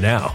now.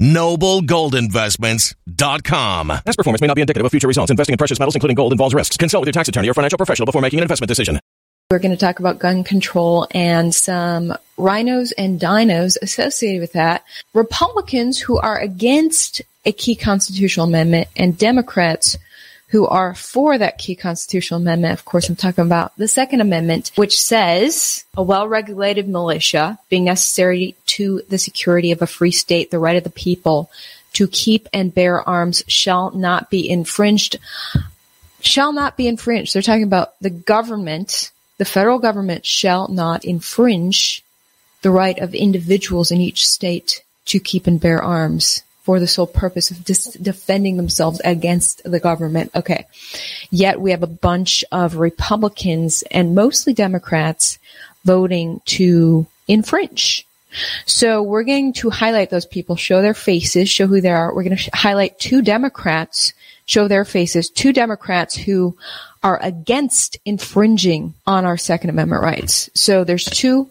Noblegoldinvestments.com. Past performance may not be indicative of future results. Investing in precious metals, including gold, involves risks. Consult with your tax attorney or financial professional before making an investment decision. We're going to talk about gun control and some rhinos and dinos associated with that. Republicans who are against a key constitutional amendment and Democrats who are for that key constitutional amendment. Of course, I'm talking about the Second Amendment, which says a well-regulated militia being necessary to the security of a free state, the right of the people to keep and bear arms shall not be infringed. Shall not be infringed. They're talking about the government, the federal government shall not infringe the right of individuals in each state to keep and bear arms for the sole purpose of dis- defending themselves against the government. Okay. Yet we have a bunch of Republicans and mostly Democrats voting to infringe. So we're going to highlight those people, show their faces, show who they are. We're going to sh- highlight two Democrats show their faces, two Democrats who are against infringing on our Second Amendment rights. So there's two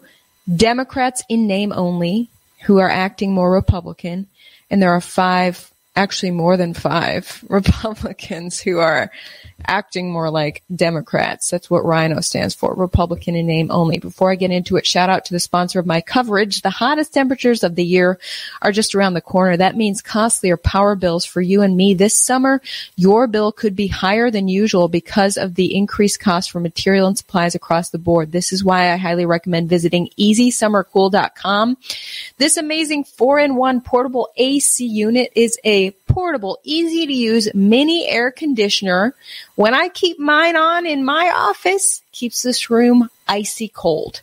Democrats in name only who are acting more Republican, and there are five, actually more than five Republicans who are acting more like Democrats. That's what Rhino stands for, Republican in name only. Before I get into it, shout out to the sponsor of my coverage. The hottest temperatures of the year are just around the corner. That means costlier power bills for you and me this summer. Your bill could be higher than usual because of the increased cost for material and supplies across the board. This is why I highly recommend visiting easysummercool.com. This amazing four in one portable AC unit is a portable, easy to use mini air conditioner when I keep mine on in my office, keeps this room icy cold.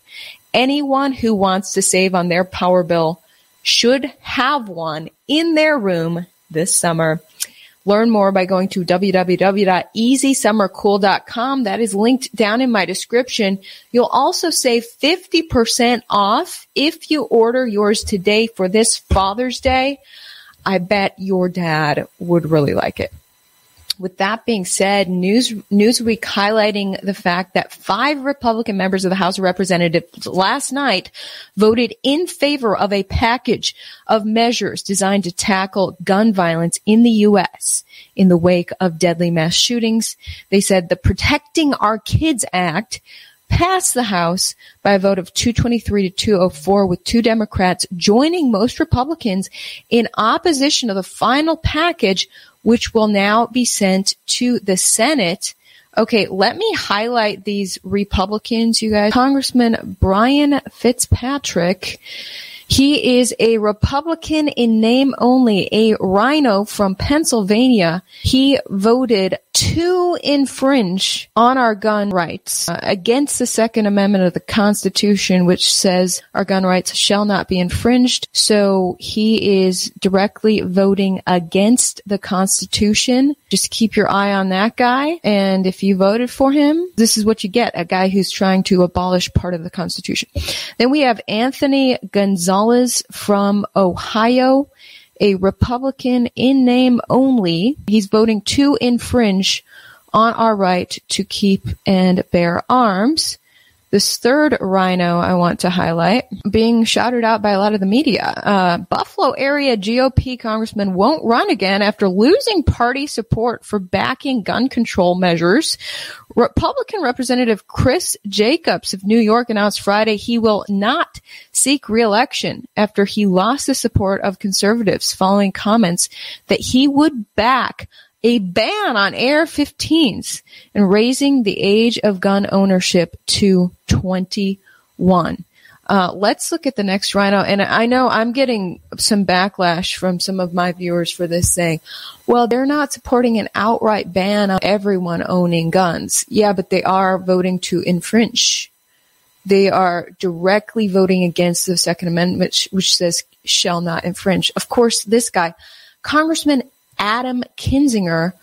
Anyone who wants to save on their power bill should have one in their room this summer. Learn more by going to www.easysummercool.com. That is linked down in my description. You'll also save 50% off if you order yours today for this Father's Day. I bet your dad would really like it with that being said, News Newsweek highlighting the fact that five Republican members of the House of Representatives last night voted in favor of a package of measures designed to tackle gun violence in the U.S. in the wake of deadly mass shootings. They said the Protecting Our Kids Act passed the House by a vote of 223 to 204 with two Democrats joining most Republicans in opposition to the final package which will now be sent to the Senate. Okay, let me highlight these Republicans, you guys. Congressman Brian Fitzpatrick. He is a Republican in name only, a rhino from Pennsylvania. He voted to infringe on our gun rights uh, against the Second Amendment of the Constitution, which says our gun rights shall not be infringed. So he is directly voting against the Constitution. Just keep your eye on that guy. And if you voted for him, this is what you get a guy who's trying to abolish part of the Constitution. Then we have Anthony Gonzalez from Ohio a Republican in name only. He's voting to infringe on our right to keep and bear arms. This third rhino I want to highlight, being shouted out by a lot of the media. Uh, Buffalo area GOP congressman won't run again after losing party support for backing gun control measures. Republican Representative Chris Jacobs of New York announced Friday he will not seek reelection after he lost the support of conservatives following comments that he would back a ban on AR-15s and raising the age of gun ownership to 21. Uh, let's look at the next rhino. And I know I'm getting some backlash from some of my viewers for this saying, well, they're not supporting an outright ban on everyone owning guns. Yeah, but they are voting to infringe. They are directly voting against the Second Amendment, which, which says shall not infringe. Of course, this guy, Congressman Adam Kinzinger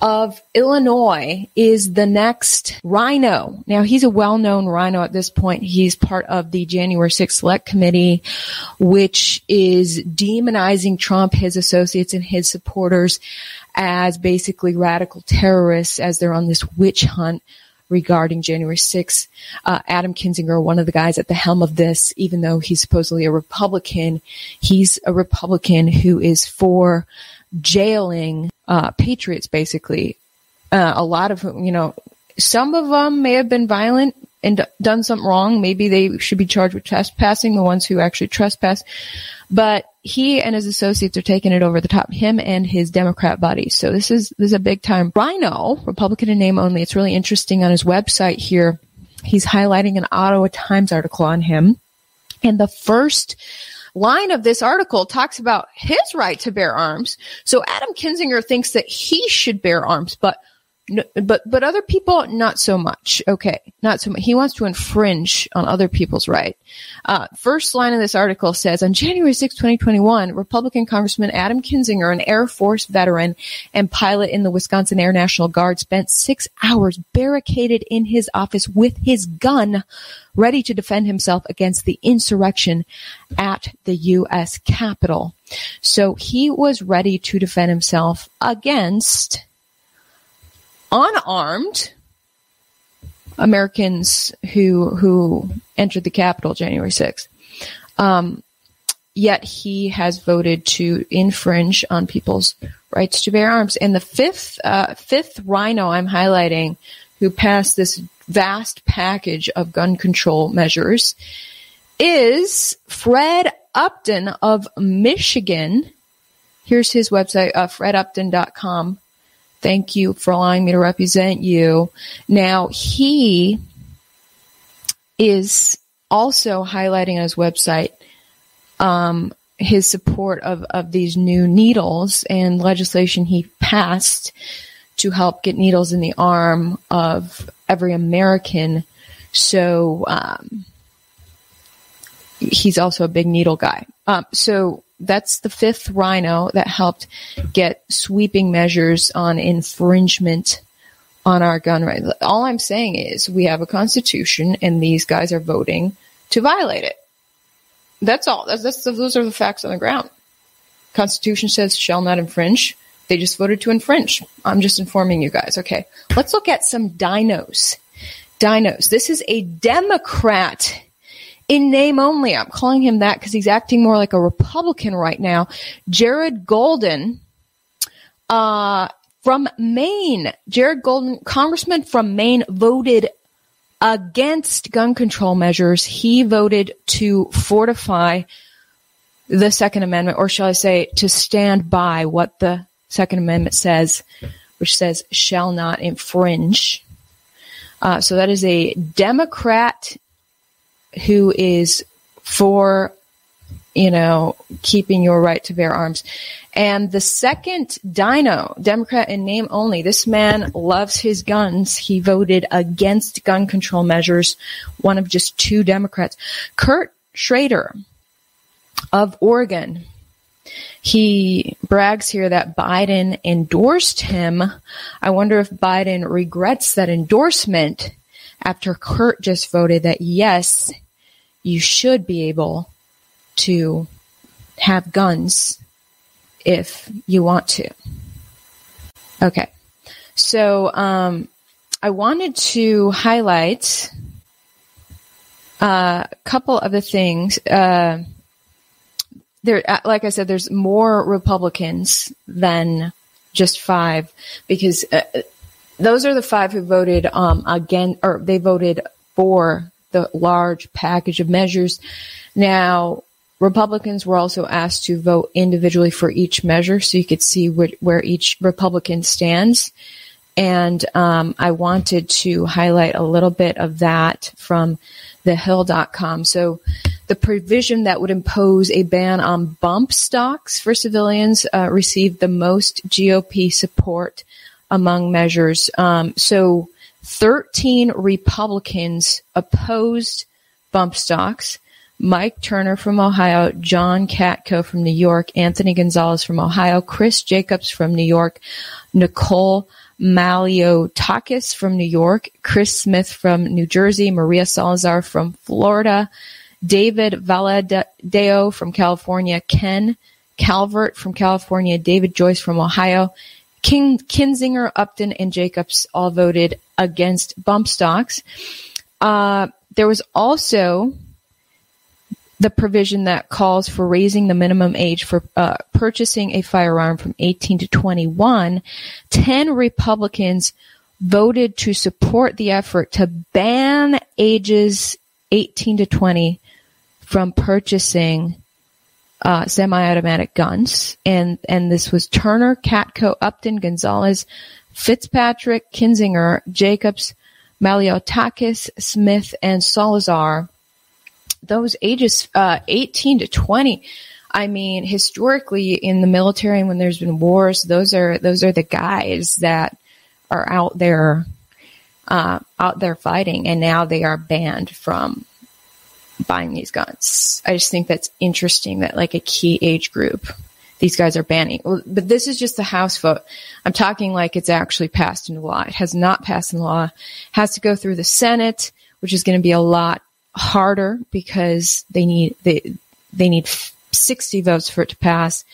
of Illinois is the next rhino. Now he's a well-known rhino at this point. He's part of the January 6th select committee, which is demonizing Trump, his associates and his supporters as basically radical terrorists as they're on this witch hunt regarding January 6th. Uh, Adam Kinzinger, one of the guys at the helm of this, even though he's supposedly a Republican, he's a Republican who is for jailing uh, patriots, basically. Uh, a lot of whom, you know, some of them may have been violent and d- done something wrong. Maybe they should be charged with trespassing, the ones who actually trespass. But he and his associates are taking it over the top, him and his Democrat buddies. So this is, this is a big time. Rhino, Republican in name only. It's really interesting on his website here. He's highlighting an Ottawa Times article on him. And the first line of this article talks about his right to bear arms. So Adam Kinzinger thinks that he should bear arms, but but but other people not so much. Okay, not so much. He wants to infringe on other people's right. Uh, first line of this article says on January 6, 2021, Republican Congressman Adam Kinzinger, an Air Force veteran and pilot in the Wisconsin Air National Guard, spent six hours barricaded in his office with his gun, ready to defend himself against the insurrection at the U.S. Capitol. So he was ready to defend himself against unarmed Americans who who entered the Capitol January 6th. Um, yet he has voted to infringe on people's rights to bear arms. And the fifth uh, fifth RINO I'm highlighting, who passed this vast package of gun control measures, is Fred Upton of Michigan. Here's his website, uh, fredupton.com. Thank you for allowing me to represent you. Now, he is also highlighting on his website um, his support of, of these new needles and legislation he passed to help get needles in the arm of every American. So um, he's also a big needle guy. Um, so that's the fifth rhino that helped get sweeping measures on infringement on our gun rights. All I'm saying is we have a constitution and these guys are voting to violate it. That's all. That's, that's those are the facts on the ground. Constitution says shall not infringe. They just voted to infringe. I'm just informing you guys. Okay. Let's look at some dinos. Dinos. This is a Democrat in name only. I'm calling him that because he's acting more like a Republican right now. Jared Golden, uh, from Maine. Jared Golden, congressman from Maine, voted against gun control measures. He voted to fortify the Second Amendment, or shall I say, to stand by what the Second Amendment says, which says shall not infringe. Uh, so that is a Democrat who is for, you know, keeping your right to bear arms. And the second dino, Democrat in name only, this man loves his guns. He voted against gun control measures, one of just two Democrats. Kurt Schrader of Oregon. He brags here that Biden endorsed him. I wonder if Biden regrets that endorsement after Kurt just voted that yes, you should be able to have guns if you want to. Okay. So, um, I wanted to highlight uh, a couple of the things. Uh, there, uh, like I said, there's more Republicans than just five because uh, those are the five who voted um, again, or they voted for the large package of measures. Now, Republicans were also asked to vote individually for each measure so you could see where, where each Republican stands. And um, I wanted to highlight a little bit of that from thehill.com. So the provision that would impose a ban on bump stocks for civilians uh, received the most GOP support among measures. Um, so 13 Republicans opposed bump stocks. Mike Turner from Ohio, John Katko from New York, Anthony Gonzalez from Ohio, Chris Jacobs from New York, Nicole Malliotakis from New York, Chris Smith from New Jersey, Maria Salazar from Florida, David Valadao from California, Ken Calvert from California, David Joyce from Ohio, King, Kinzinger, Upton, and Jacobs all voted against bump stocks. Uh, there was also the provision that calls for raising the minimum age for uh, purchasing a firearm from 18 to 21. 10 Republicans voted to support the effort to ban ages 18 to 20 from purchasing uh, semi-automatic guns, and and this was Turner, Katko, Upton, Gonzalez, Fitzpatrick, Kinzinger, Jacobs, Malliotakis, Smith, and Salazar. Those ages uh, 18 to 20. I mean, historically in the military, and when there's been wars, those are those are the guys that are out there uh, out there fighting, and now they are banned from buying these guns. I just think that's interesting that like a key age group, these guys are banning. But this is just the House vote. I'm talking like it's actually passed into law. It has not passed into law. Has to go through the Senate, which is going to be a lot harder because they need they they need 60 votes for it to pass,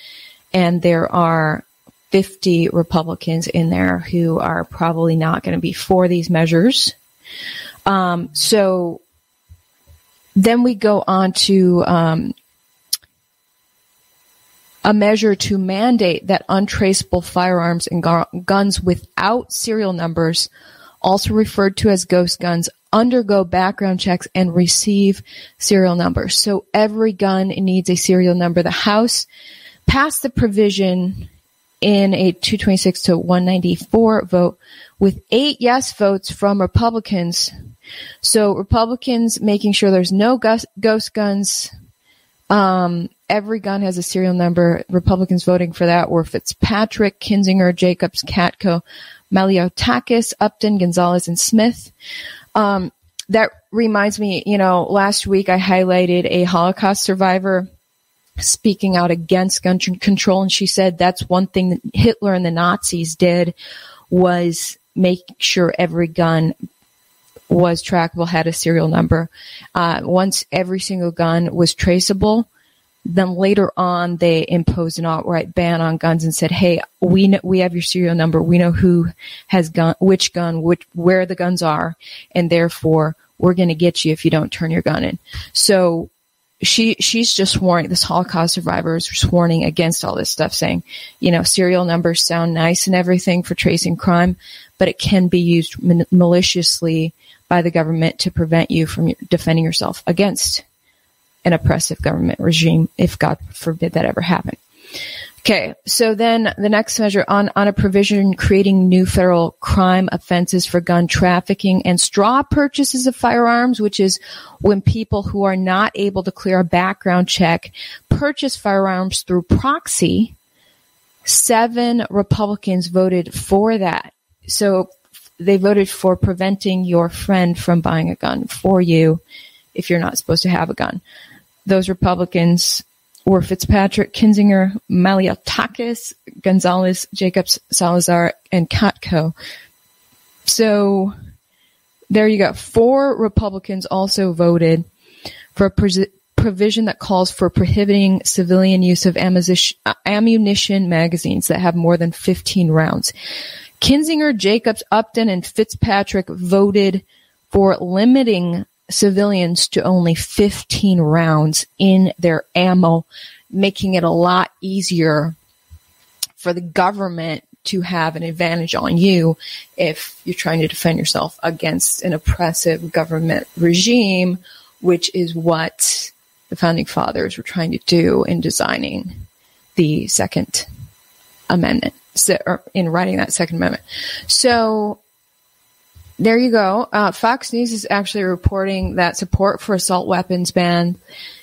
and there are 50 Republicans in there who are probably not going to be for these measures. Um, so then we go on to um, a measure to mandate that untraceable firearms and guns without serial numbers, also referred to as ghost guns, undergo background checks and receive serial numbers. So every gun needs a serial number. The House passed the provision in a 226 to 194 vote with eight yes votes from Republicans. So Republicans making sure there's no ghost guns. Um, every gun has a serial number. Republicans voting for that were Fitzpatrick, Kinzinger, Jacobs, Katko, Malliotakis, Upton, Gonzalez, and Smith. Um, that reminds me, you know, last week I highlighted a Holocaust survivor speaking out against gun control, and she said that's one thing that Hitler and the Nazis did was make sure every gun was trackable, had a serial number. Uh, once every single gun was traceable, then later on they imposed an outright ban on guns and said, "Hey, we know, we have your serial number. We know who has gun, which gun, which where the guns are, and therefore we're going to get you if you don't turn your gun in." So she she's just warning this Holocaust survivor is just warning against all this stuff, saying, you know, serial numbers sound nice and everything for tracing crime, but it can be used maliciously by the government to prevent you from defending yourself against an oppressive government regime if God forbid that ever happened. Okay, so then the next measure on, on a provision creating new federal crime offenses for gun trafficking and straw purchases of firearms, which is when people who are not able to clear a background check purchase firearms through proxy. Seven Republicans voted for that. So they voted for preventing your friend from buying a gun for you if you're not supposed to have a gun those Republicans were Fitzpatrick, Kinzinger, Malliotakis, Gonzalez, Jacobs, Salazar, and Katko. So there you go. Four Republicans also voted for a pre- provision that calls for prohibiting civilian use of ammunition magazines that have more than 15 rounds. Kinzinger, Jacobs, Upton, and Fitzpatrick voted for limiting civilians to only 15 rounds in their ammo, making it a lot easier for the government to have an advantage on you if you're trying to defend yourself against an oppressive government regime, which is what the founding fathers were trying to do in designing the Second Amendment, in writing that Second Amendment. So there you go. Uh, Fox News is actually reporting that support for assault weapons ban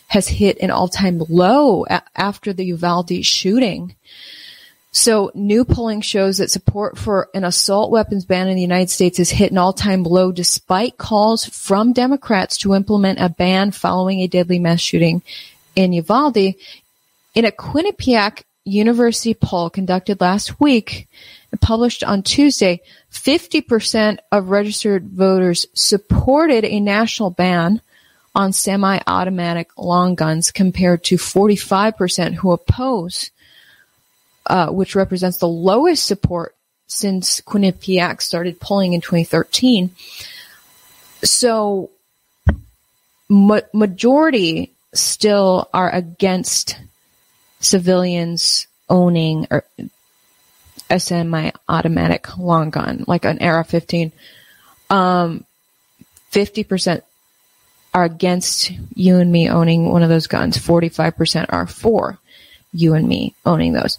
has hit an all-time low a- after the Uvalde shooting. So new polling shows that support for an assault weapons ban in the United States has hit an all-time low despite calls from Democrats to implement a ban following a deadly mass shooting in Uvalde. In a Quinnipiac University poll conducted last week, and published on Tuesday, 50% of registered voters supported a national ban on semi-automatic long guns compared to 45% who oppose, uh, which represents the lowest support since Quinnipiac started polling in 2013. So, ma- majority still are against civilians owning or a semi-automatic long gun, like an AR-15, um, 50% are against you and me owning one of those guns. 45% are for you and me owning those.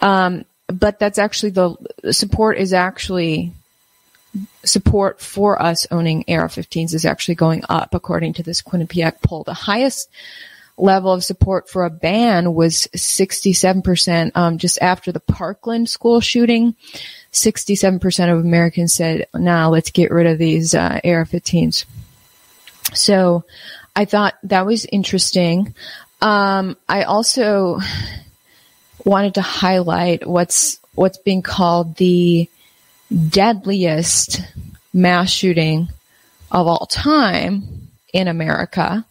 Um, but that's actually the support is actually support for us owning AR-15s is actually going up according to this Quinnipiac poll. The highest level of support for a ban was 67% um, just after the Parkland school shooting. 67% of Americans said, nah, let's get rid of these uh, AR-15s. So I thought that was interesting. Um, I also wanted to highlight what's what's being called the deadliest mass shooting of all time in America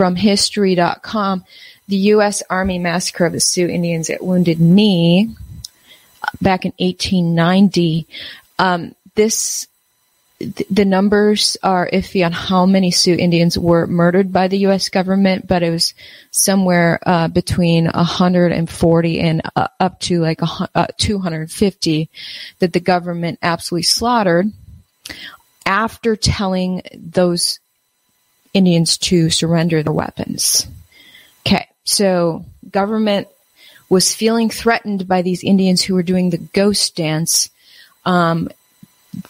from history.com. The U.S. Army massacre of the Sioux Indians at Wounded Knee back in 1890. Um, this the numbers are iffy on how many Sioux Indians were murdered by the U.S. government, but it was somewhere uh, between 140 and uh, up to like a, uh, 250 that the government absolutely slaughtered after telling those Indians to surrender their weapons. Okay, so government was feeling threatened by these Indians who were doing the ghost dance um,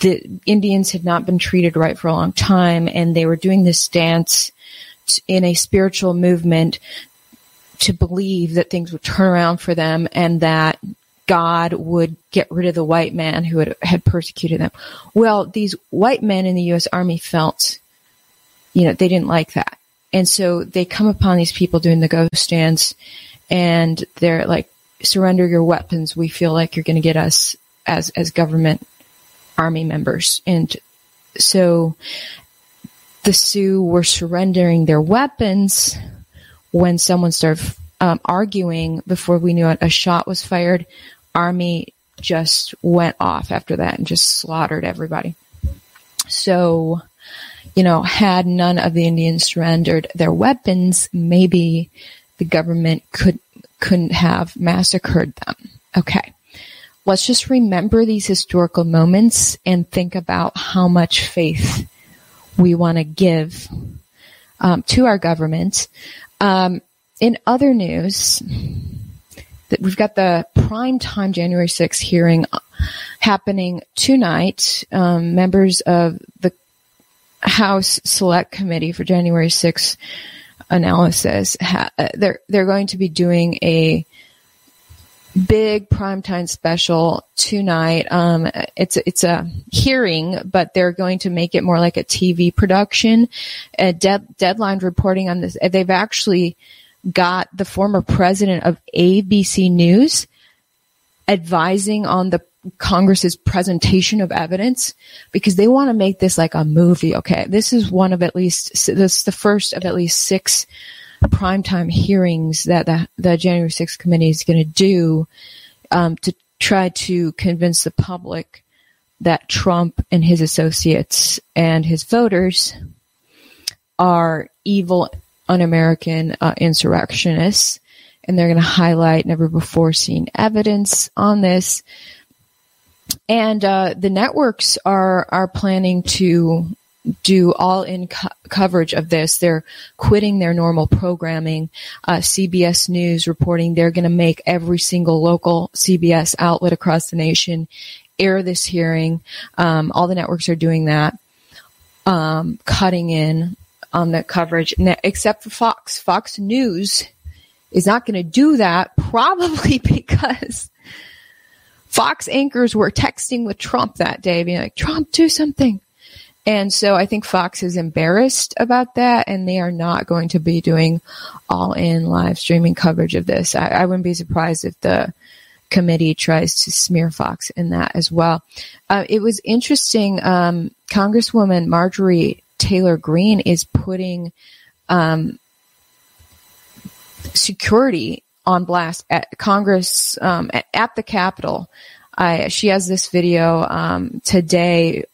the Indians had not been treated right for a long time, and they were doing this dance in a spiritual movement to believe that things would turn around for them and that God would get rid of the white man who had, had persecuted them. Well, these white men in the U.S. Army felt, you know, they didn't like that. And so they come upon these people doing the ghost dance and they're like, surrender your weapons. We feel like you're going to get us as, as government army members. And so the Sioux were surrendering their weapons when someone started um, arguing before we knew it. A shot was fired. Army just went off after that and just slaughtered everybody. So, you know, had none of the Indians surrendered their weapons, maybe the government could couldn't have massacred them. Okay let's just remember these historical moments and think about how much faith we want to give um, to our government. Um, in other news, that we've got the prime time January 6th hearing happening tonight. Um, members of the House Select Committee for January 6th analysis, ha- they're they're going to be doing a big primetime special tonight. Um, it's it's a hearing, but they're going to make it more like a TV production. A de- deadline reporting on this. They've actually got the former president of ABC News advising on the Congress's presentation of evidence because they want to make this like a movie. Okay, this is one of at least this is the first of at least six primetime hearings that the, the January 6th committee is going to do um, to try to convince the public that Trump and his associates and his voters are evil, un-American uh, insurrectionists, and they're going to highlight never before seen evidence on this. And uh, the networks are are planning to do all in co- coverage of this. They're quitting their normal programming. Uh, CBS News reporting they're going to make every single local CBS outlet across the nation air this hearing. Um, all the networks are doing that, um, cutting in on the coverage, except for Fox. Fox News is not going to do that, probably because Fox anchors were texting with Trump that day, being like, Trump, do something. And so I think Fox is embarrassed about that and they are not going to be doing all in live streaming coverage of this. I, I wouldn't be surprised if the committee tries to smear Fox in that as well. Uh, it was interesting. Um, Congresswoman Marjorie Taylor Greene is putting um, security on blast at Congress um, at, at, the Capitol. I, she has this video um, today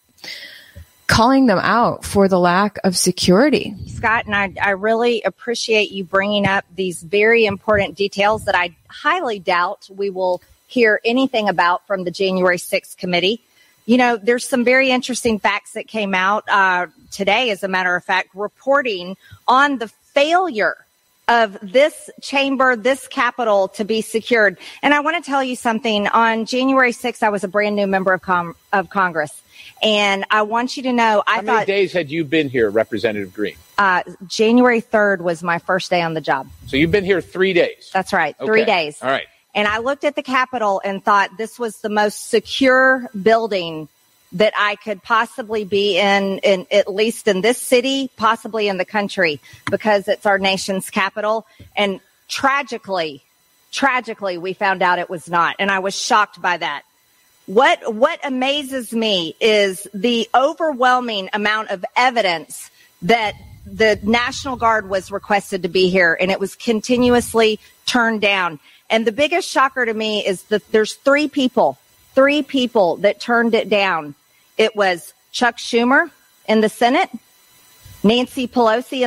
calling them out for the lack of security. Scott, and I, I really appreciate you bringing up these very important details that I highly doubt we will hear anything about from the January 6th committee. You know, there's some very interesting facts that came out uh, today, as a matter of fact, reporting on the failure of this chamber, this capital to be secured. And I want to tell you something. On January 6th, I was a brand new member of, com- of Congress. And I want you to know, I How thought. many days had you been here, Representative Greene? Uh, January 3rd was my first day on the job. So you've been here three days? That's right. Okay. Three days. All right. And I looked at the Capitol and thought this was the most secure building that I could possibly be in, in at least in this city, possibly in the country, because it's our nation's capital. And tragically, tragically, we found out it was not. And I was shocked by that. What, what amazes me is the overwhelming amount of evidence that the National Guard was requested to be here and it was continuously turned down. And the biggest shocker to me is that there's three people, three people that turned it down. It was Chuck Schumer in the Senate, Nancy Pelosi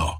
now.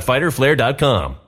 www.fighterflare.com.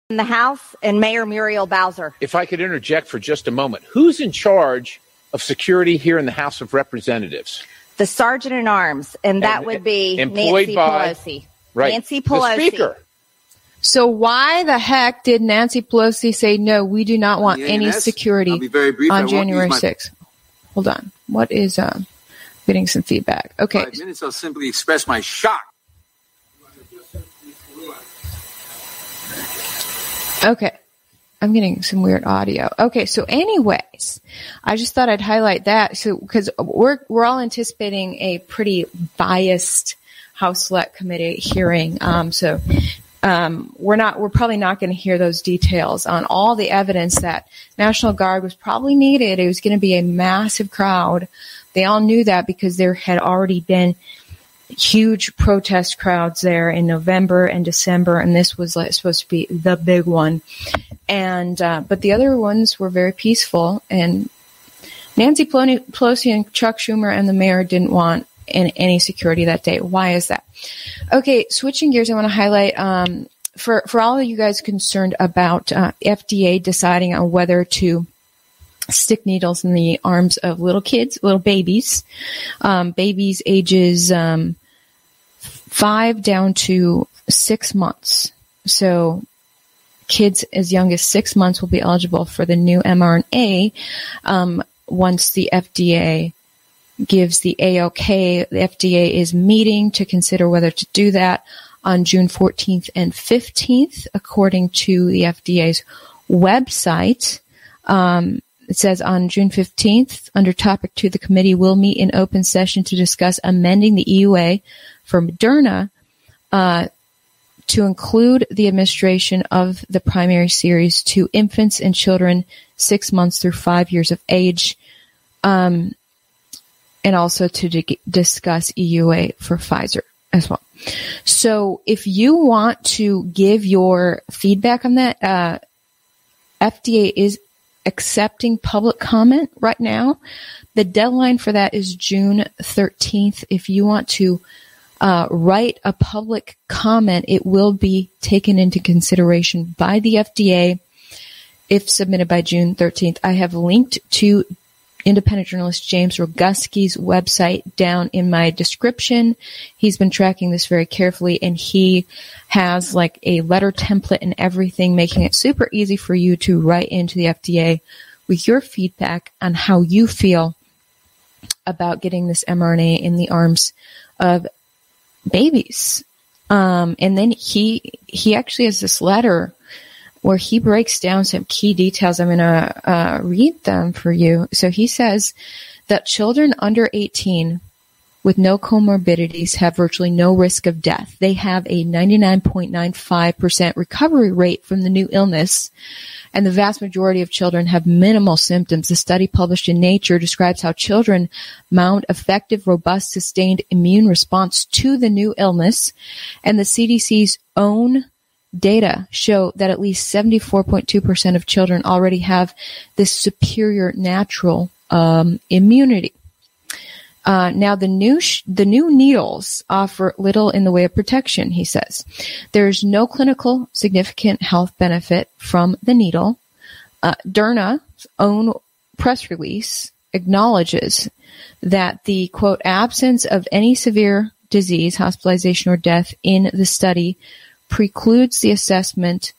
In the House and Mayor Muriel Bowser. If I could interject for just a moment, who's in charge of security here in the House of Representatives? the sergeant in arms, and that And- would be employed Nancy by- Pelosi. Right. Nancy The Pelosi. Speaker. So why the heck did Nancy Pelosi say no? We do not want any security very brief. On January use my 6th. Hold on. What is um getting some feedback? Okay. Five minutes, I'll simply express my shock. Okay. I'm getting some weird audio. Okay, so anyways, I just thought I'd highlight that so because we're we're all anticipating a pretty biased House Select Committee hearing. Um, so um, we're not we're probably not going to hear those details on all the evidence that National Guard was probably needed. It was going to be a massive crowd. They all knew that because there had already been huge protest crowds there in November and December, and this was like, supposed to be the big one. And uh, but the other ones were very peaceful, and Nancy Pelosi and Chuck Schumer and the mayor didn't want in, any security that day. Why is that? Okay, switching gears, I want to highlight um, for for all of you guys concerned about uh, FDA deciding on whether to stick needles in the arms of little kids, little babies, um, babies ages um, five down to six months. So kids as young as six months will be eligible for the new mRNA um, once the FDA gives the AOK. The FDA is meeting to consider whether to do that. on June 14th and 15th, according to the FDA's website. Um, it says on June 15th, under topic two, the committee will meet in open session to discuss amending the EUA for Moderna uh, to include the administration of the primary series to infants and children six months through five years of age, um, and also to di- discuss EUA for Pfizer as well. So if you want to give your feedback on that, uh, FDA is accepting public comment right now. The deadline for that is June 13th. If you want to uh, write a public comment, it will be taken into consideration by the FDA if submitted by June 13th. I have linked to independent journalist James Roguski's website down in my description. He's been tracking this very carefully and he has like a letter template and everything, making it super easy for you to write into the FDA with your feedback on how you feel about getting this mRNA in the arms of babies. Um, and then he, he actually has this letter where he breaks down some key details. I'm going to uh, read them for you. So he says that children under 18 with no comorbidities have virtually no risk of death. They have a 99.95% recovery rate from the new illness, and the vast majority of children have minimal symptoms. A study published in Nature describes how children mount effective, robust, sustained immune response to the new illness, and the CDC's own data show that at least 74.2% of children already have this superior natural um, immunity. Uh, now the new sh- the new needles offer little in the way of protection, he says. There is no clinical significant health benefit from the needle. Uh, Derna's own press release acknowledges that the quote absence of any severe disease, hospitalization, or death in the study precludes the assessment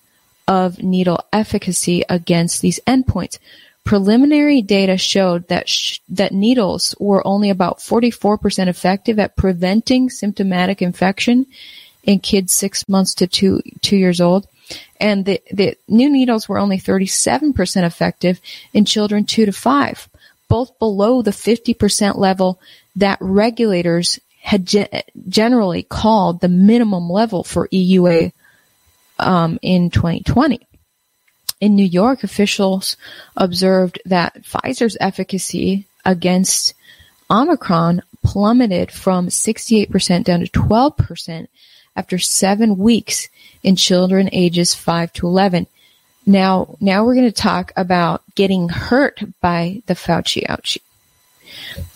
of needle efficacy against these endpoints. Preliminary data showed that sh- that needles were only about 44% effective at preventing symptomatic infection in kids 6 months to 2 2 years old and the, the new needles were only 37% effective in children 2 to 5 both below the 50% level that regulators had ge- generally called the minimum level for EUA um, in 2020. In New York, officials observed that Pfizer's efficacy against Omicron plummeted from 68% down to 12% after seven weeks in children ages 5 to 11. Now, now we're going to talk about getting hurt by the Fauci ouchie.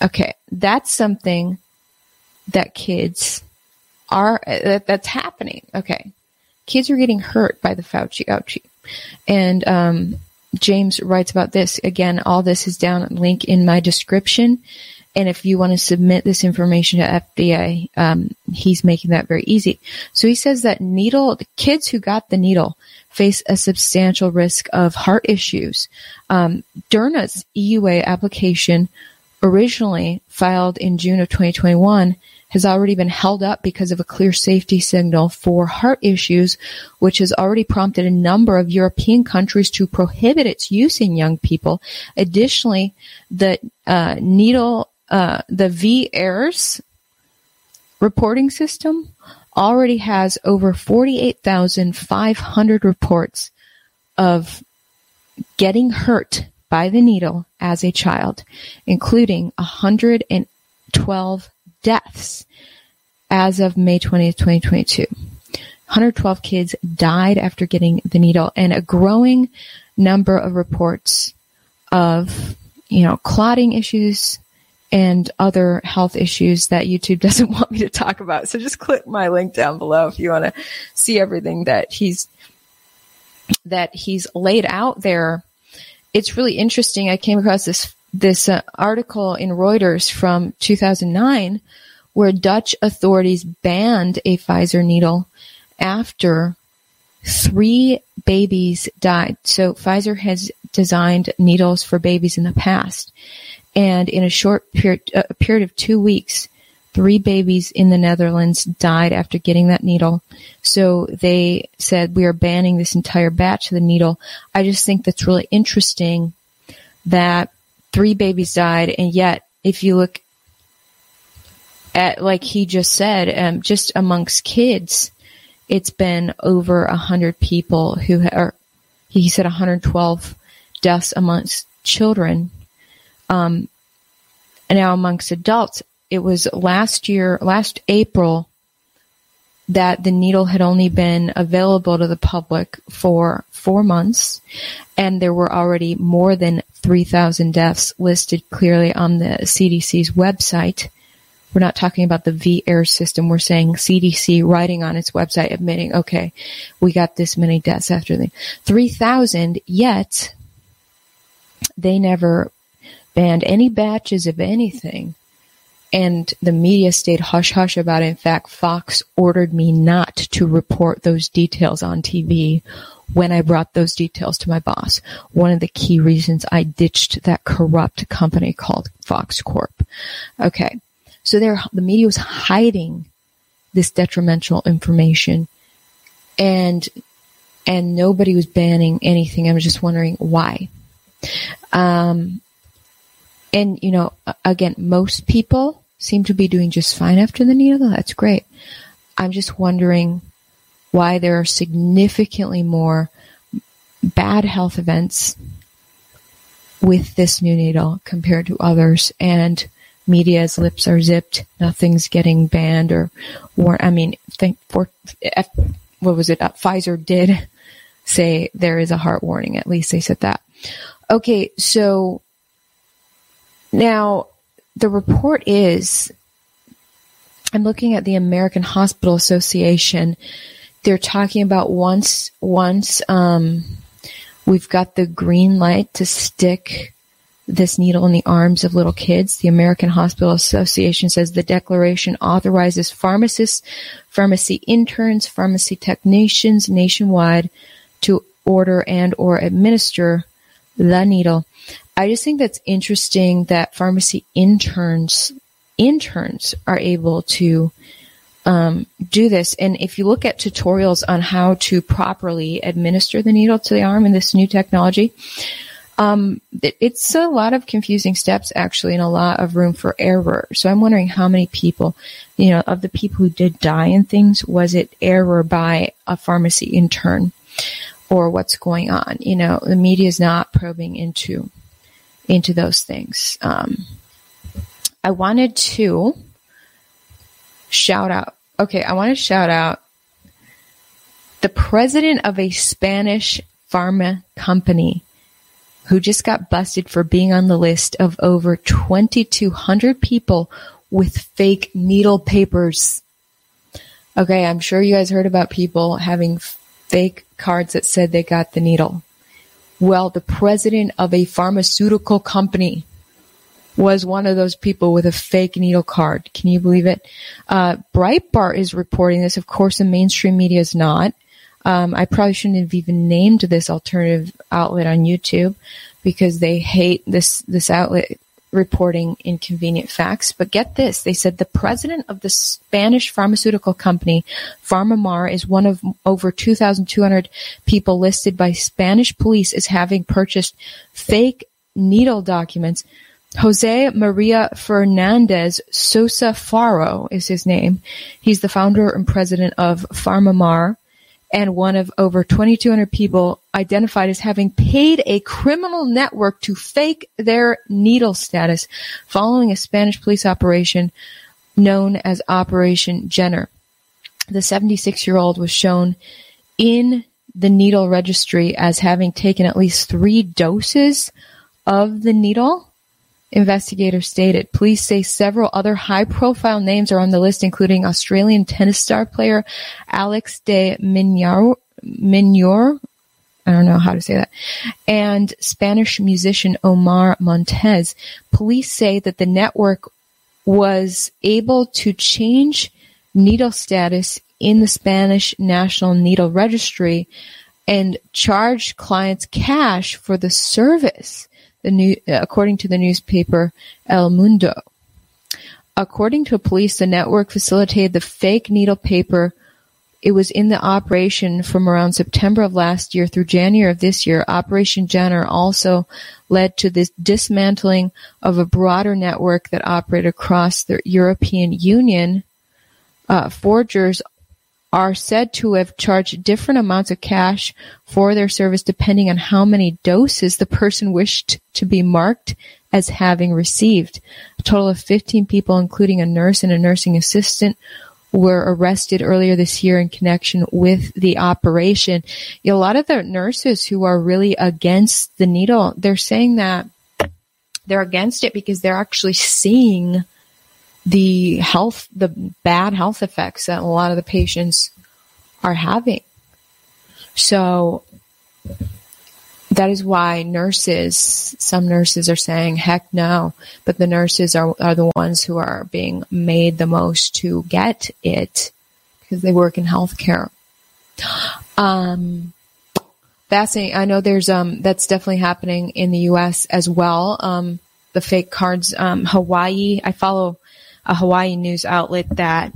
Okay, that's something that kids are that, that's happening. Okay, kids are getting hurt by the Fauci ouchie, and um, James writes about this again. All this is down link in my description. And if you want to submit this information to FDA, um, he's making that very easy. So he says that needle, kids who got the needle face a substantial risk of heart issues. Um, Derna's EUA application, originally filed in June of 2021, has already been held up because of a clear safety signal for heart issues, which has already prompted a number of European countries to prohibit its use in young people. Additionally, the uh, needle, uh, the VAERS reporting system already has over 48,500 reports of getting hurt by the needle as a child, including 112 deaths as of May 20th, 2022. 112 kids died after getting the needle and a growing number of reports of, you know, clotting issues and other health issues that YouTube doesn't want me to talk about. So just click my link down below if you want to see everything that he's, that he's laid out there. It's really interesting. I came across this, this uh, article in Reuters from 2009 where Dutch authorities banned a Pfizer needle after three babies died. So Pfizer has designed needles for babies in the past. And in a short period, uh, period of two weeks, three babies in the Netherlands died after getting that needle. So they said we are banning this entire batch of the needle. I just think that's really interesting that three babies died and yet if you look at, like he just said, um, just amongst kids, it's been over a hundred people who are, he said 112 deaths amongst children. Um, and now amongst adults, it was last year, last April, that the needle had only been available to the public for four months, and there were already more than 3,000 deaths listed clearly on the CDC's website. We're not talking about the VAERS system. We're saying CDC writing on its website admitting, okay, we got this many deaths after the 3,000, yet they never banned any batches of anything. And the media stayed hush hush about it. In fact, Fox ordered me not to report those details on TV when I brought those details to my boss. One of the key reasons I ditched that corrupt company called Fox Corp. Okay. So there, the media was hiding this detrimental information and, and nobody was banning anything. I was just wondering why. Um, and you know, again, most people seem to be doing just fine after the needle. That's great. I'm just wondering why there are significantly more bad health events with this new needle compared to others. And media's lips are zipped. Nothing's getting banned or war i mean think for what was it? Uh, pfizer did say there is a heart warning. At least they said that. Okay so now the report is I'm looking at the American Hospital Association. They're talking about once once um, we've got the green light to stick this needle in the arms of little kids. The American Hospital Association says the declaration authorizes pharmacists, pharmacy interns, pharmacy technicians nationwide to order and or administer the needle. I just think that's interesting that pharmacy interns interns are able to um, do this. And if you look at tutorials on how to properly administer the needle to the arm in this new technology, um, it, it's a lot of confusing steps actually and a lot of room for error. So I'm wondering how many people, you know, of the people who did die in things, was it error by a pharmacy intern or what's going on? You know, the media is not probing into into those things. Um, I wanted to shout out. Okay, I want to shout out the president of a Spanish pharma company who just got busted for being on the list of over 2,200 people with fake needle papers. Okay, I'm sure you guys heard about people having fake cards that said they got the needle. Well, the president of a pharmaceutical company was one of those people with a fake needle card. Can you believe it? Uh, Breitbart is reporting this. Of course, the mainstream media is not. Um, I probably shouldn't have even named this alternative outlet on YouTube because they hate this this outlet reporting inconvenient facts. But get this. They said the president of the Spanish pharmaceutical company, PharmaMar, is one of over 2,200 people listed by Spanish police as having purchased fake needle documents. Jose Maria Fernandez Sousa Faro is his name. He's the founder and president of PharmaMar and one of over 2,200 people identified as having paid a criminal network to fake their needle status following a Spanish police operation known as Operation Jenner. The 76 year old was shown in the needle registry as having taken at least three doses of the needle investigators stated. Police say several other high-profile names are on the list, including Australian tennis star player Alex de Minaur, Minaur I don't know how to say that, and Spanish musician Omar Montes. Police say that the network was able to change needle status in the Spanish National Needle Registry and charge clients cash for the service the new, according to the newspaper El Mundo. According to police, the network facilitated the fake needle paper. It was in the operation from around September of last year through January of this year. Operation Jenner also led to this dismantling of a broader network that operated across the European Union. Uh, forgers are said to have charged different amounts of cash for their service depending on how many doses the person wished to be marked as having received. A total of 15 people, including a nurse and a nursing assistant, were arrested earlier this year in connection with the operation. A lot of the nurses who are really against the needle, they're saying that they're against it because they're actually seeing the health, the bad health effects that a lot of the patients are having. So that is why nurses, some nurses are saying, heck no, but the nurses are, are the ones who are being made the most to get it because they work in healthcare. Um, fascinating. I know there's, um, that's definitely happening in the U.S. as well. Um, the fake cards, um, Hawaii, I follow a Hawaii news outlet that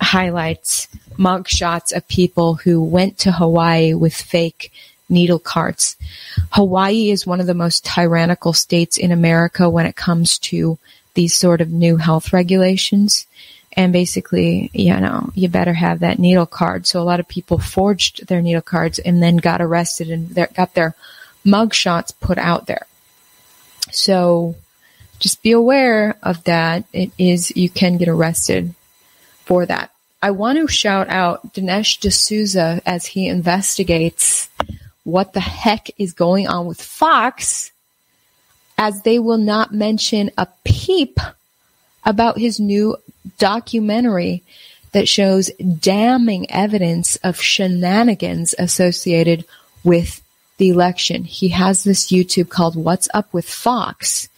highlights mugshots of people who went to Hawaii with fake needle carts. Hawaii is one of the most tyrannical states in America when it comes to these sort of new health regulations. And basically, you know, you better have that needle card. So a lot of people forged their needle cards and then got arrested and got their mugshots put out there. So just be aware of that. It is, you can get arrested for that. I want to shout out Dinesh D'Souza as he investigates what the heck is going on with Fox as they will not mention a peep about his new documentary that shows damning evidence of shenanigans associated with the election. He has this YouTube called What's Up with Fox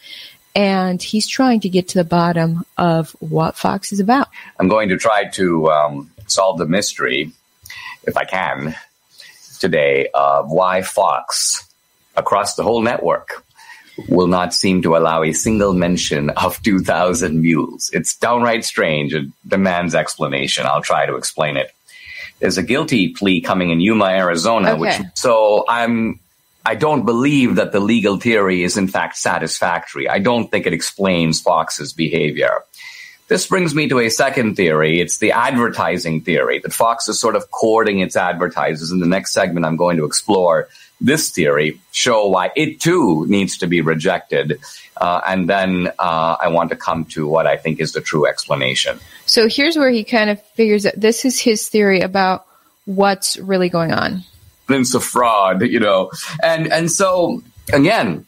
and he's trying to get to the bottom of what Fox is about. I'm going to try to um, solve the mystery, if I can, today of why Fox, across the whole network, will not seem to allow a single mention of 2,000 mules. It's downright strange. It demands explanation. I'll try to explain it. There's a guilty plea coming in Yuma, Arizona, Okay. which so I'm I don't believe that the legal theory is in fact satisfactory. I don't think it explains Fox's behavior. This brings me to a second theory. It's the advertising theory that Fox is sort of courting its advertisers. In the next segment, I'm going to explore this theory, show why it too needs to be rejected, uh, and then uh, I want to come to what I think is the true explanation. So here's where he kind of figures that this is his theory about what's really going on. Evidence of fraud, you know. And and so again,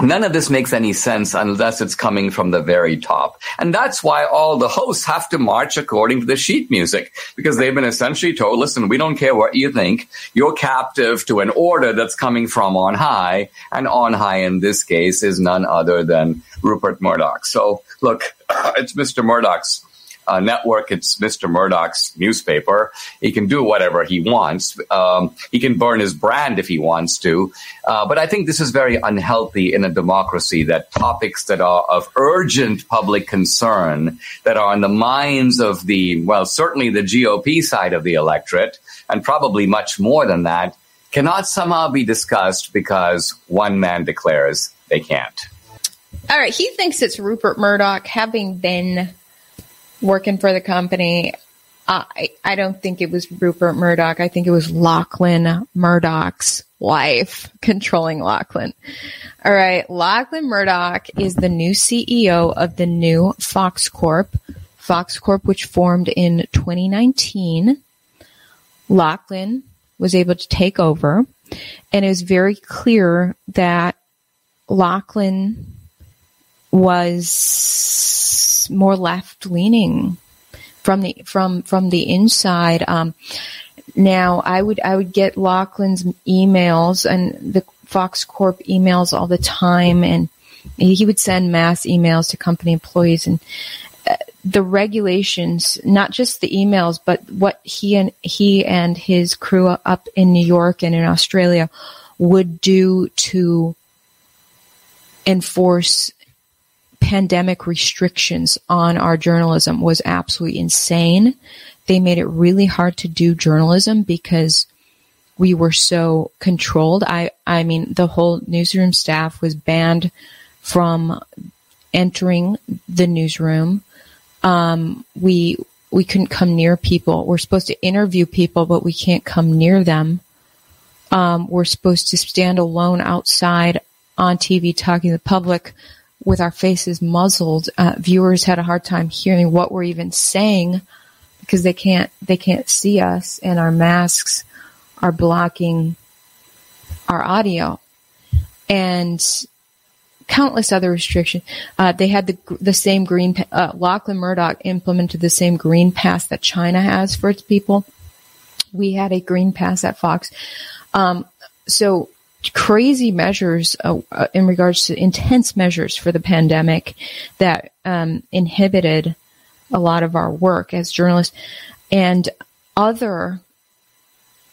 none of this makes any sense unless it's coming from the very top. And that's why all the hosts have to march according to the sheet music because they've been essentially told, listen, we don't care what you think. You're captive to an order that's coming from on high. And on high in this case is none other than Rupert Murdoch. So look, it's Mr. Murdoch's uh, network. It's Mr. Murdoch's newspaper. He can do whatever he wants. Um, he can burn his brand if he wants to. Uh, but I think this is very unhealthy in a democracy that topics that are of urgent public concern, that are on the minds of the, well, certainly the GOP side of the electorate, and probably much more than that, cannot somehow be discussed because one man declares they can't. All right, he thinks it's Rupert Murdoch having been working for the company. I I don't think it was Rupert Murdoch. I think it was Lachlan Murdoch's wife controlling Lachlan. All right, Lachlan Murdoch is the new CEO of the new Fox Corp. Fox Corp, which formed in 2019. Lachlan was able to take over, and it was very clear that Lachlan was more left leaning from the from from the inside. Um, now, I would I would get Lachlan's emails and the Fox Corp emails all the time, and he would send mass emails to company employees and uh, the regulations, not just the emails, but what he and he and his crew up in New York and in Australia would do to enforce pandemic restrictions on our journalism was absolutely insane. They made it really hard to do journalism because we were so controlled. I, I mean, the whole newsroom staff was banned from entering the newsroom. Um, we, we couldn't come near people. We're supposed to interview people, but we can't come near them. Um, we're supposed to stand alone outside on TV talking to the public with our faces muzzled. Uh, viewers had a hard time hearing what we're even saying because they can't they can't see us, and our masks are blocking our audio, and countless other restrictions. Uh, they had the the same green. Uh, Lachlan Murdoch implemented the same green pass that China has for its people. We had a green pass at Fox. Um, so crazy measures uh, uh, in regards to intense measures for the pandemic that um, inhibited a lot of our work as journalists and other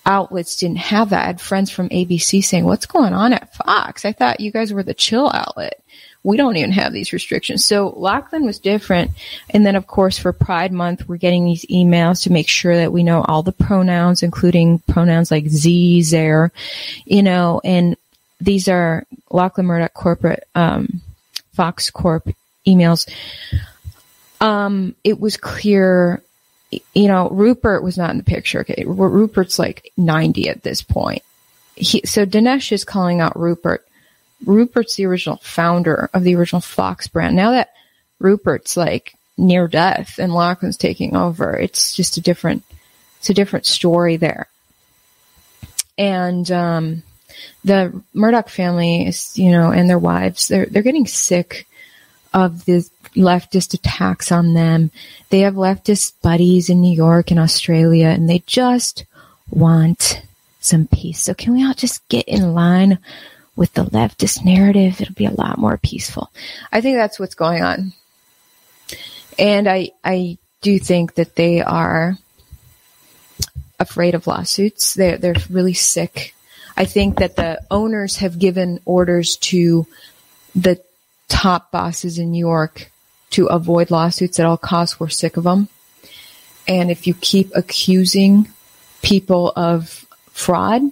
outlets didn't have that. I had friends from ABC saying, what's going on at Fox? I thought you guys were the chill outlet we don't even have these restrictions. So Lachlan was different. And then of course for Pride Month, we're getting these emails to make sure that we know all the pronouns, including pronouns like Z, there, you know, and these are Lachlan Murdoch corporate, um, Fox Corp emails. Um, it was clear, you know, Rupert was not in the picture. Okay. Rupert's like 90 at this point. He, so Dinesh is calling out Rupert Rupert's the original founder of the original Fox brand. Now that Rupert's like near death and Lachlan's taking over, it's just a different, it's a different story there. And, um, the Murdoch family is, you know, and their wives, they're, they're getting sick of the leftist attacks on them. They have leftist buddies in New York and Australia and they just want some peace. So can we all just get in line with the leftist narrative, it'll be a lot more peaceful. I think that's what's going on. And I, I do think that they are afraid of lawsuits. They're, they're really sick. I think that the owners have given orders to the top bosses in New York to avoid lawsuits at all costs. We're sick of them. And if you keep accusing people of fraud,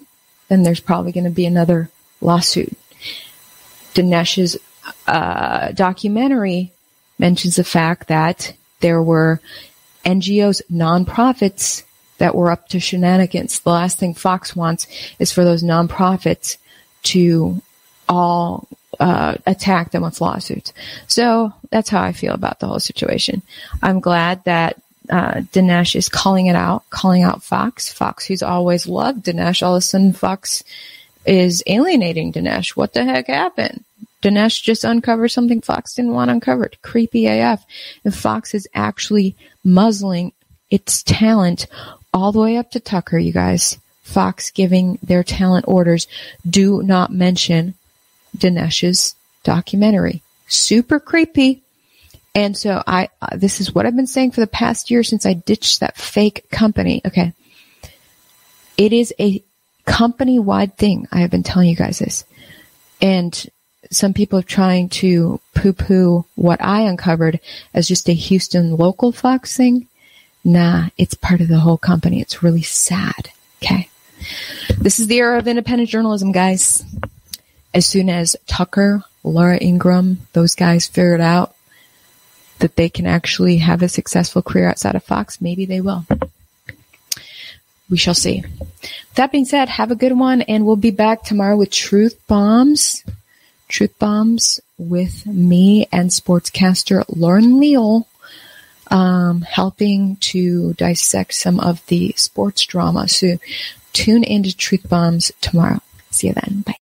then there's probably going to be another lawsuit. Dinesh's uh, documentary mentions the fact that there were NGOs, nonprofits that were up to shenanigans. The last thing Fox wants is for those nonprofits to all uh, attack them with lawsuits. So that's how I feel about the whole situation. I'm glad that uh, Dinesh is calling it out, calling out Fox. Fox, who's always loved Dinesh, all of a sudden Fox is alienating Dinesh. What the heck happened? Dinesh just uncovered something Fox didn't want uncovered. Creepy AF. And Fox is actually muzzling its talent all the way up to Tucker, you guys. Fox giving their talent orders. Do not mention Dinesh's documentary. Super creepy. And so I, uh, this is what I've been saying for the past year since I ditched that fake company. Okay. It is a company wide thing. I have been telling you guys this. And some people are trying to poo poo what I uncovered as just a Houston local Fox thing. Nah, it's part of the whole company. It's really sad. Okay. This is the era of independent journalism, guys. As soon as Tucker, Laura Ingraham, those guys figured out that they can actually have a successful career outside of Fox, maybe they will we shall see. That being said, have a good one, and we'll be back tomorrow with Truth Bombs. Truth Bombs with me and sportscaster Lauren Leal, um, helping to dissect some of the sports drama. So tune into Truth Bombs tomorrow. See you then. Bye.